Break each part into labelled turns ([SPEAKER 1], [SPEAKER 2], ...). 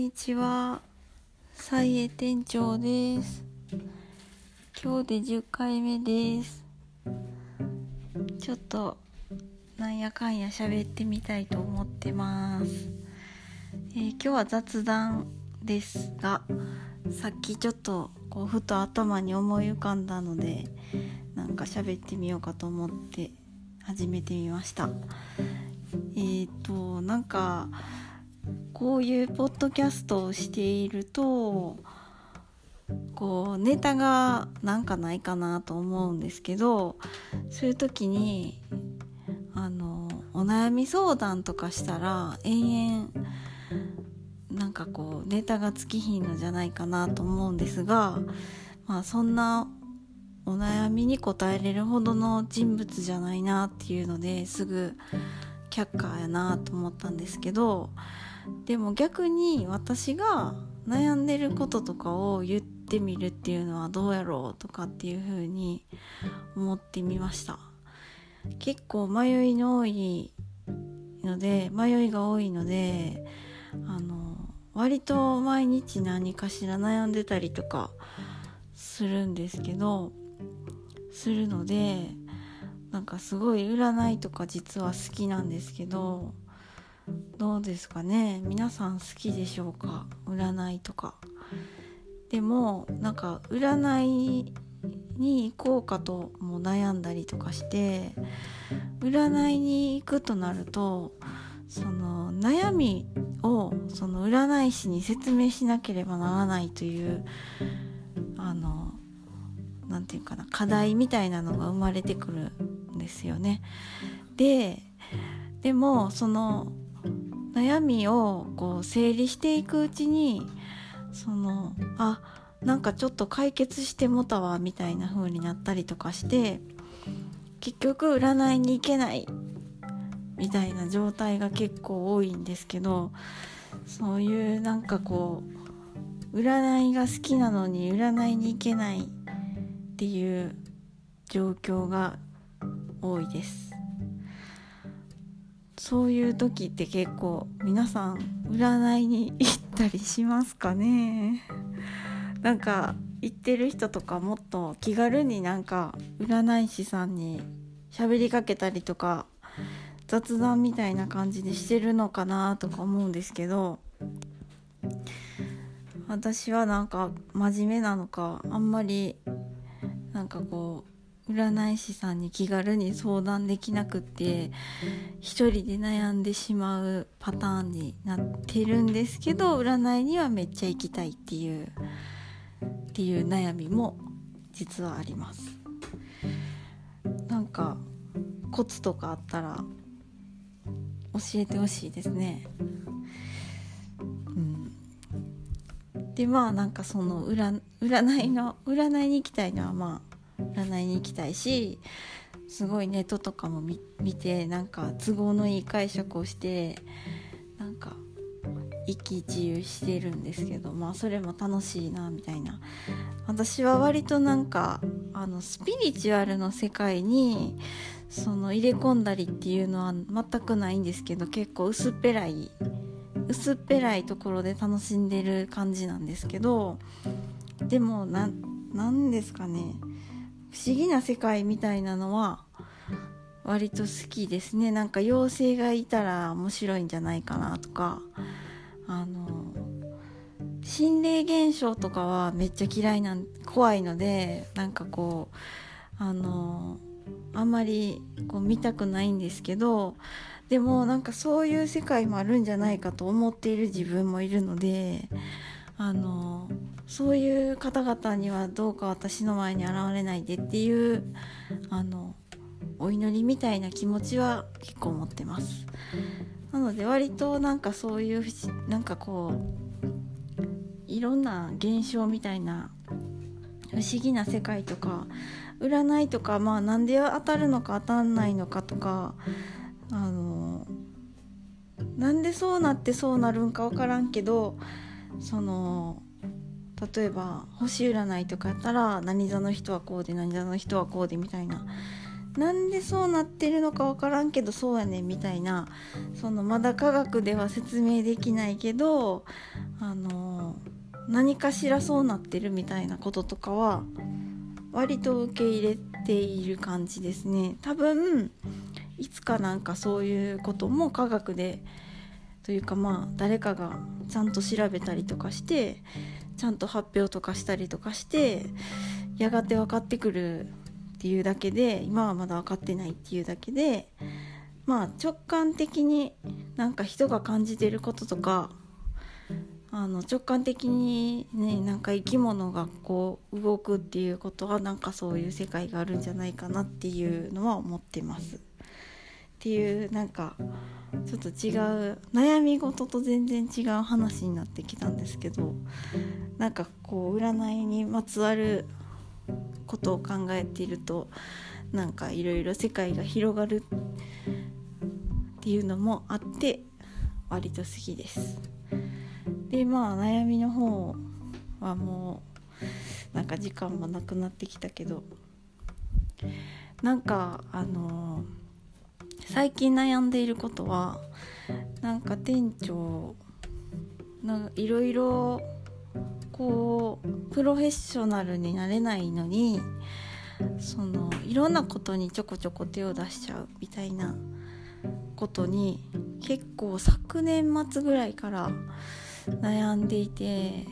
[SPEAKER 1] にちは、さいえ店長です。今日で10回目です。ちょっと、なんやかんや喋ってみたいと思ってます。えー今日は雑談ですが、さっきちょっと、こう、ふと頭に思い浮かんだので、なんか喋ってみようかと思って始めてみました。えっ、と、なんか、こういうポッドキャストをしているとこうネタがなんかないかなと思うんですけどそういう時にあのお悩み相談とかしたら延々なんかこうネタが尽きひんのじゃないかなと思うんですがまあそんなお悩みに答えれるほどの人物じゃないなっていうのですぐ却下やなと思ったんですけどでも逆に私が悩んでることとかを言ってみるっていうのはどうやろうとかっていう風に思ってみました。結構迷いの多いので迷いが多いのであの割と毎日何かしら悩んでたりとかするんですけどするのでなんかすごい占いとか実は好きなんですけどどうですかね？皆さん好きでしょうか？占いとか。でもなんか占いに行こうかとも悩んだりとかして占いに行くとなるとその悩みをその占い師に説明しなければならないというあのなんていうかな課題みたいなのが生まれてくるですよね。ででもその悩みをこう整理していくうちにそのあなんかちょっと解決してもたわみたいな風になったりとかして結局占いに行けないみたいな状態が結構多いんですけどそういうなんかこう占いが好きなのに占いに行けないっていう状況が多いです。そういう時って結構皆さん占いに行ったりしますかねなんか行ってる人とかもっと気軽になんか占い師さんに喋りかけたりとか雑談みたいな感じでしてるのかなとか思うんですけど私はなんか真面目なのかあんまりなんかこう占い師さんに気軽に相談できなくって一人で悩んでしまうパターンになってるんですけど占いにはめっちゃ行きたいっていうっていう悩みも実はあります。なんかコツとかあったら教えてほしいですね。うん。でまあなんかその占占いの占いに行きたいのはまあ占いに行きたいしすごいネットとかも見てなんか都合のいい解釈をしてなんか一喜一憂してるんですけどまあそれも楽しいなみたいな。私は割となんかあのスピリチュアルの世界にその入れ込んだりっていうのは全くないんですけど結構薄っぺらい薄っぺらいところで楽しんでる感じなんですけどでもななんですかね。不思議な世界みたいなのは割と好きですね。なんか妖精がいたら面白いんじゃないかなとか。あの心霊現象とかはめっちゃ嫌いな怖いのでなんかこうあのあんまりこう見たくないんですけどでもなんかそういう世界もあるんじゃないかと思っている自分もいるのであのそういう方々にはどうか私の前に現れないでっていうあのお祈りみたいな気持ちは結構持ってます。なので割となんかそういうなんかこういろんな現象みたいな不思議な世界とか占いとかまあなんで当たるのか当たんないのかとかあのなんでそうなってそうなるんか分からんけどその例えば星占いとかやったら何座の人はこうで何座の人はこうでみたいな。なんでそうなってるのか分からんけどそうやねんみたいな。そのまだ科学では説明できないけどあの何かしらそうなってるみたいなこととかは割と受け入れている感じですね。多分いつかなんかそういうことも科学でというかまあ誰かがちゃんと調べたりとかしてちゃんと発表とかしたりとかしてやがて分かってくるっていうだけで今はまだ分かってないっていうだけでまあ直感的になんか人が感じてることとかあの直感的にねなんか生き物がこう動くっていうことはなんかそういう世界があるんじゃないかなっていうのは思ってます。っていうなんかちょっと違う悩み事と全然違う話になってきたんですけどなんかこう占いにまつわることを考えているとなんかいろいろ世界が広がるっていうのもあって割と好きです。でまあ悩みの方はもうなんか時間もなくなってきたけどなんかあのー、最近悩んでいることはなんか店長いろいろこうプロフェッショナルになれないのにそのいろんなことにちょこちょこ手を出しちゃうみたいなことに結構昨年末ぐらいから悩んでいて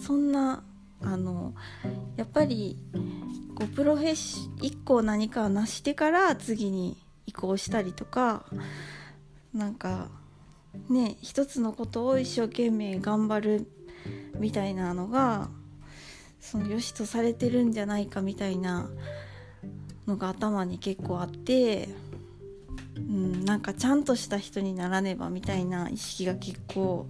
[SPEAKER 1] そんなあのやっぱりこうプロフェッシ1個何かを成してから次に移行したりとかなんかね一つのことを一生懸命頑張るみたいなのがその良しとされてるんじゃないかみたいなのが頭に結構あってうん、なんかちゃんとした人にならねばみたいな意識が結構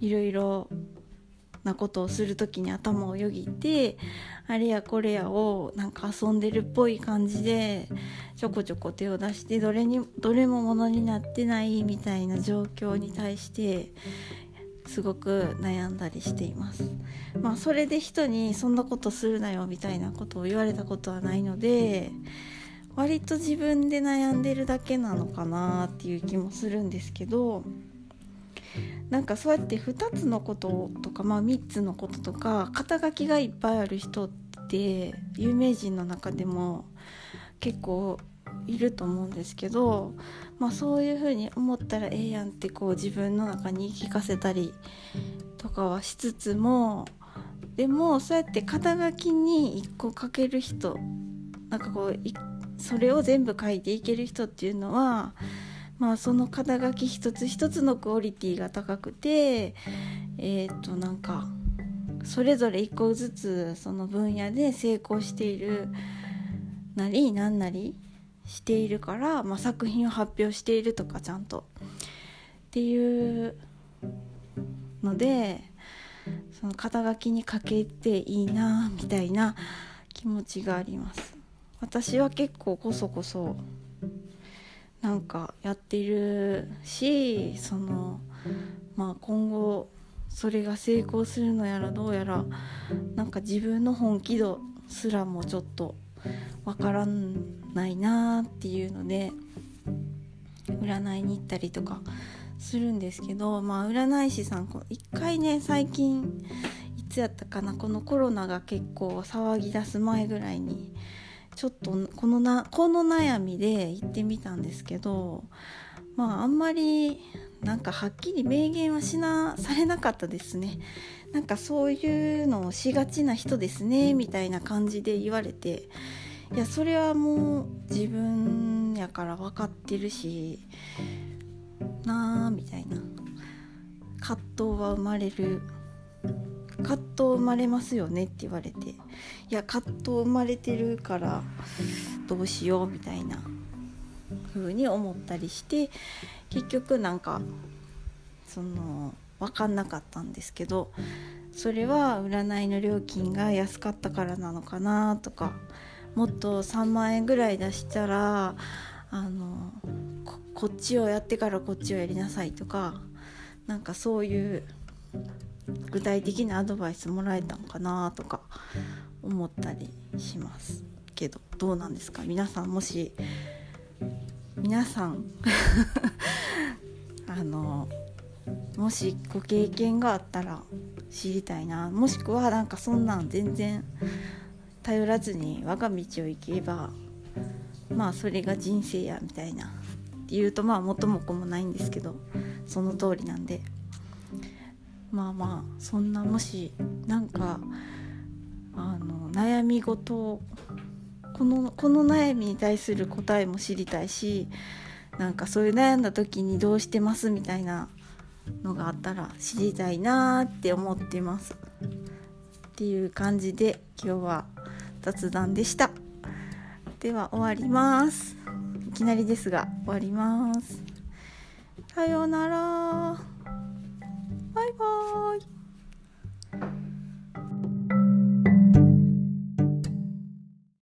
[SPEAKER 1] いろいろなことをする時に頭をよぎってあれやこれやをなんか遊んでるっぽい感じでちょこちょこ手を出してどれにどれもものになってないみたいな状況に対してすごく悩んだりしています。まあそれで人にそんなことするなよみたいなことを言われたことはないので割と自分で悩んでるだけなのかなっていう気もするんですけどなんかそうやって2つのこととか、まあ、3つのこととか肩書きがいっぱいある人って有名人の中でも結構いると思うんですけど、まあ、そういうふうに思ったらええやんってこう自分の中に聞かせたりとかはしつつもでもそうやって肩書きに1個かける人なんかこうそれを全部書いていける人っていうのは、まあ、その肩書き一つ一つのクオリティが高くてえっ、ー、となんかそれぞれ一個ずつその分野で成功しているなりなんなりしているから、まあ、作品を発表しているとかちゃんとっていうのでその肩書きにかけていいなみたいな気持ちがあります。私は結構こそこそなんかやっているしそのまあ今後それが成功するのやらどうやらなんか自分の本気度すらもちょっとわからないなっていうので占いに行ったりとかするんですけどまあ占い師さん一回ね最近いつやったかなこのコロナが結構騒ぎ出す前ぐらいにちょっとこのなこの悩みで行ってみたんですけどまああんまりなんかはっきり明言はしなされなかったですね。なんかそういうのをしがちな人ですねみたいな感じで言われていやそれはもう自分やから分かってるしなあみたいな葛藤は生まれる葛藤生まれますよねって言われていや葛藤生まれてるからどうしようみたいな風に思ったりして結局なんかその分かんなかったんですけどそれは占いの料金が安かったからなのかなとかもっと3万円ぐらい出したらあのこっちをやってからこっちをやりなさいとかなんかそういう具体的なアドバイスもらえたんかなとか思ったりしますけどどうなんですか？皆さんもし皆さん あのもしご経験があったら知りたいな。もしくはなんかそんなん全然頼らずに我が道を行けばまあそれが人生やみたいな。っていうとまあ元も子もないんですけどその通りなんで。まあまあそんなもしなんかあの悩み事をこのこの悩みに対する答えも知りたいしなんかそういう悩んだ時にどうしてますみたいなのがあったら知りたいなって思ってます。っていう感じで今日は雑談でした。では終わります。いきなりですが終わります。さようならはい。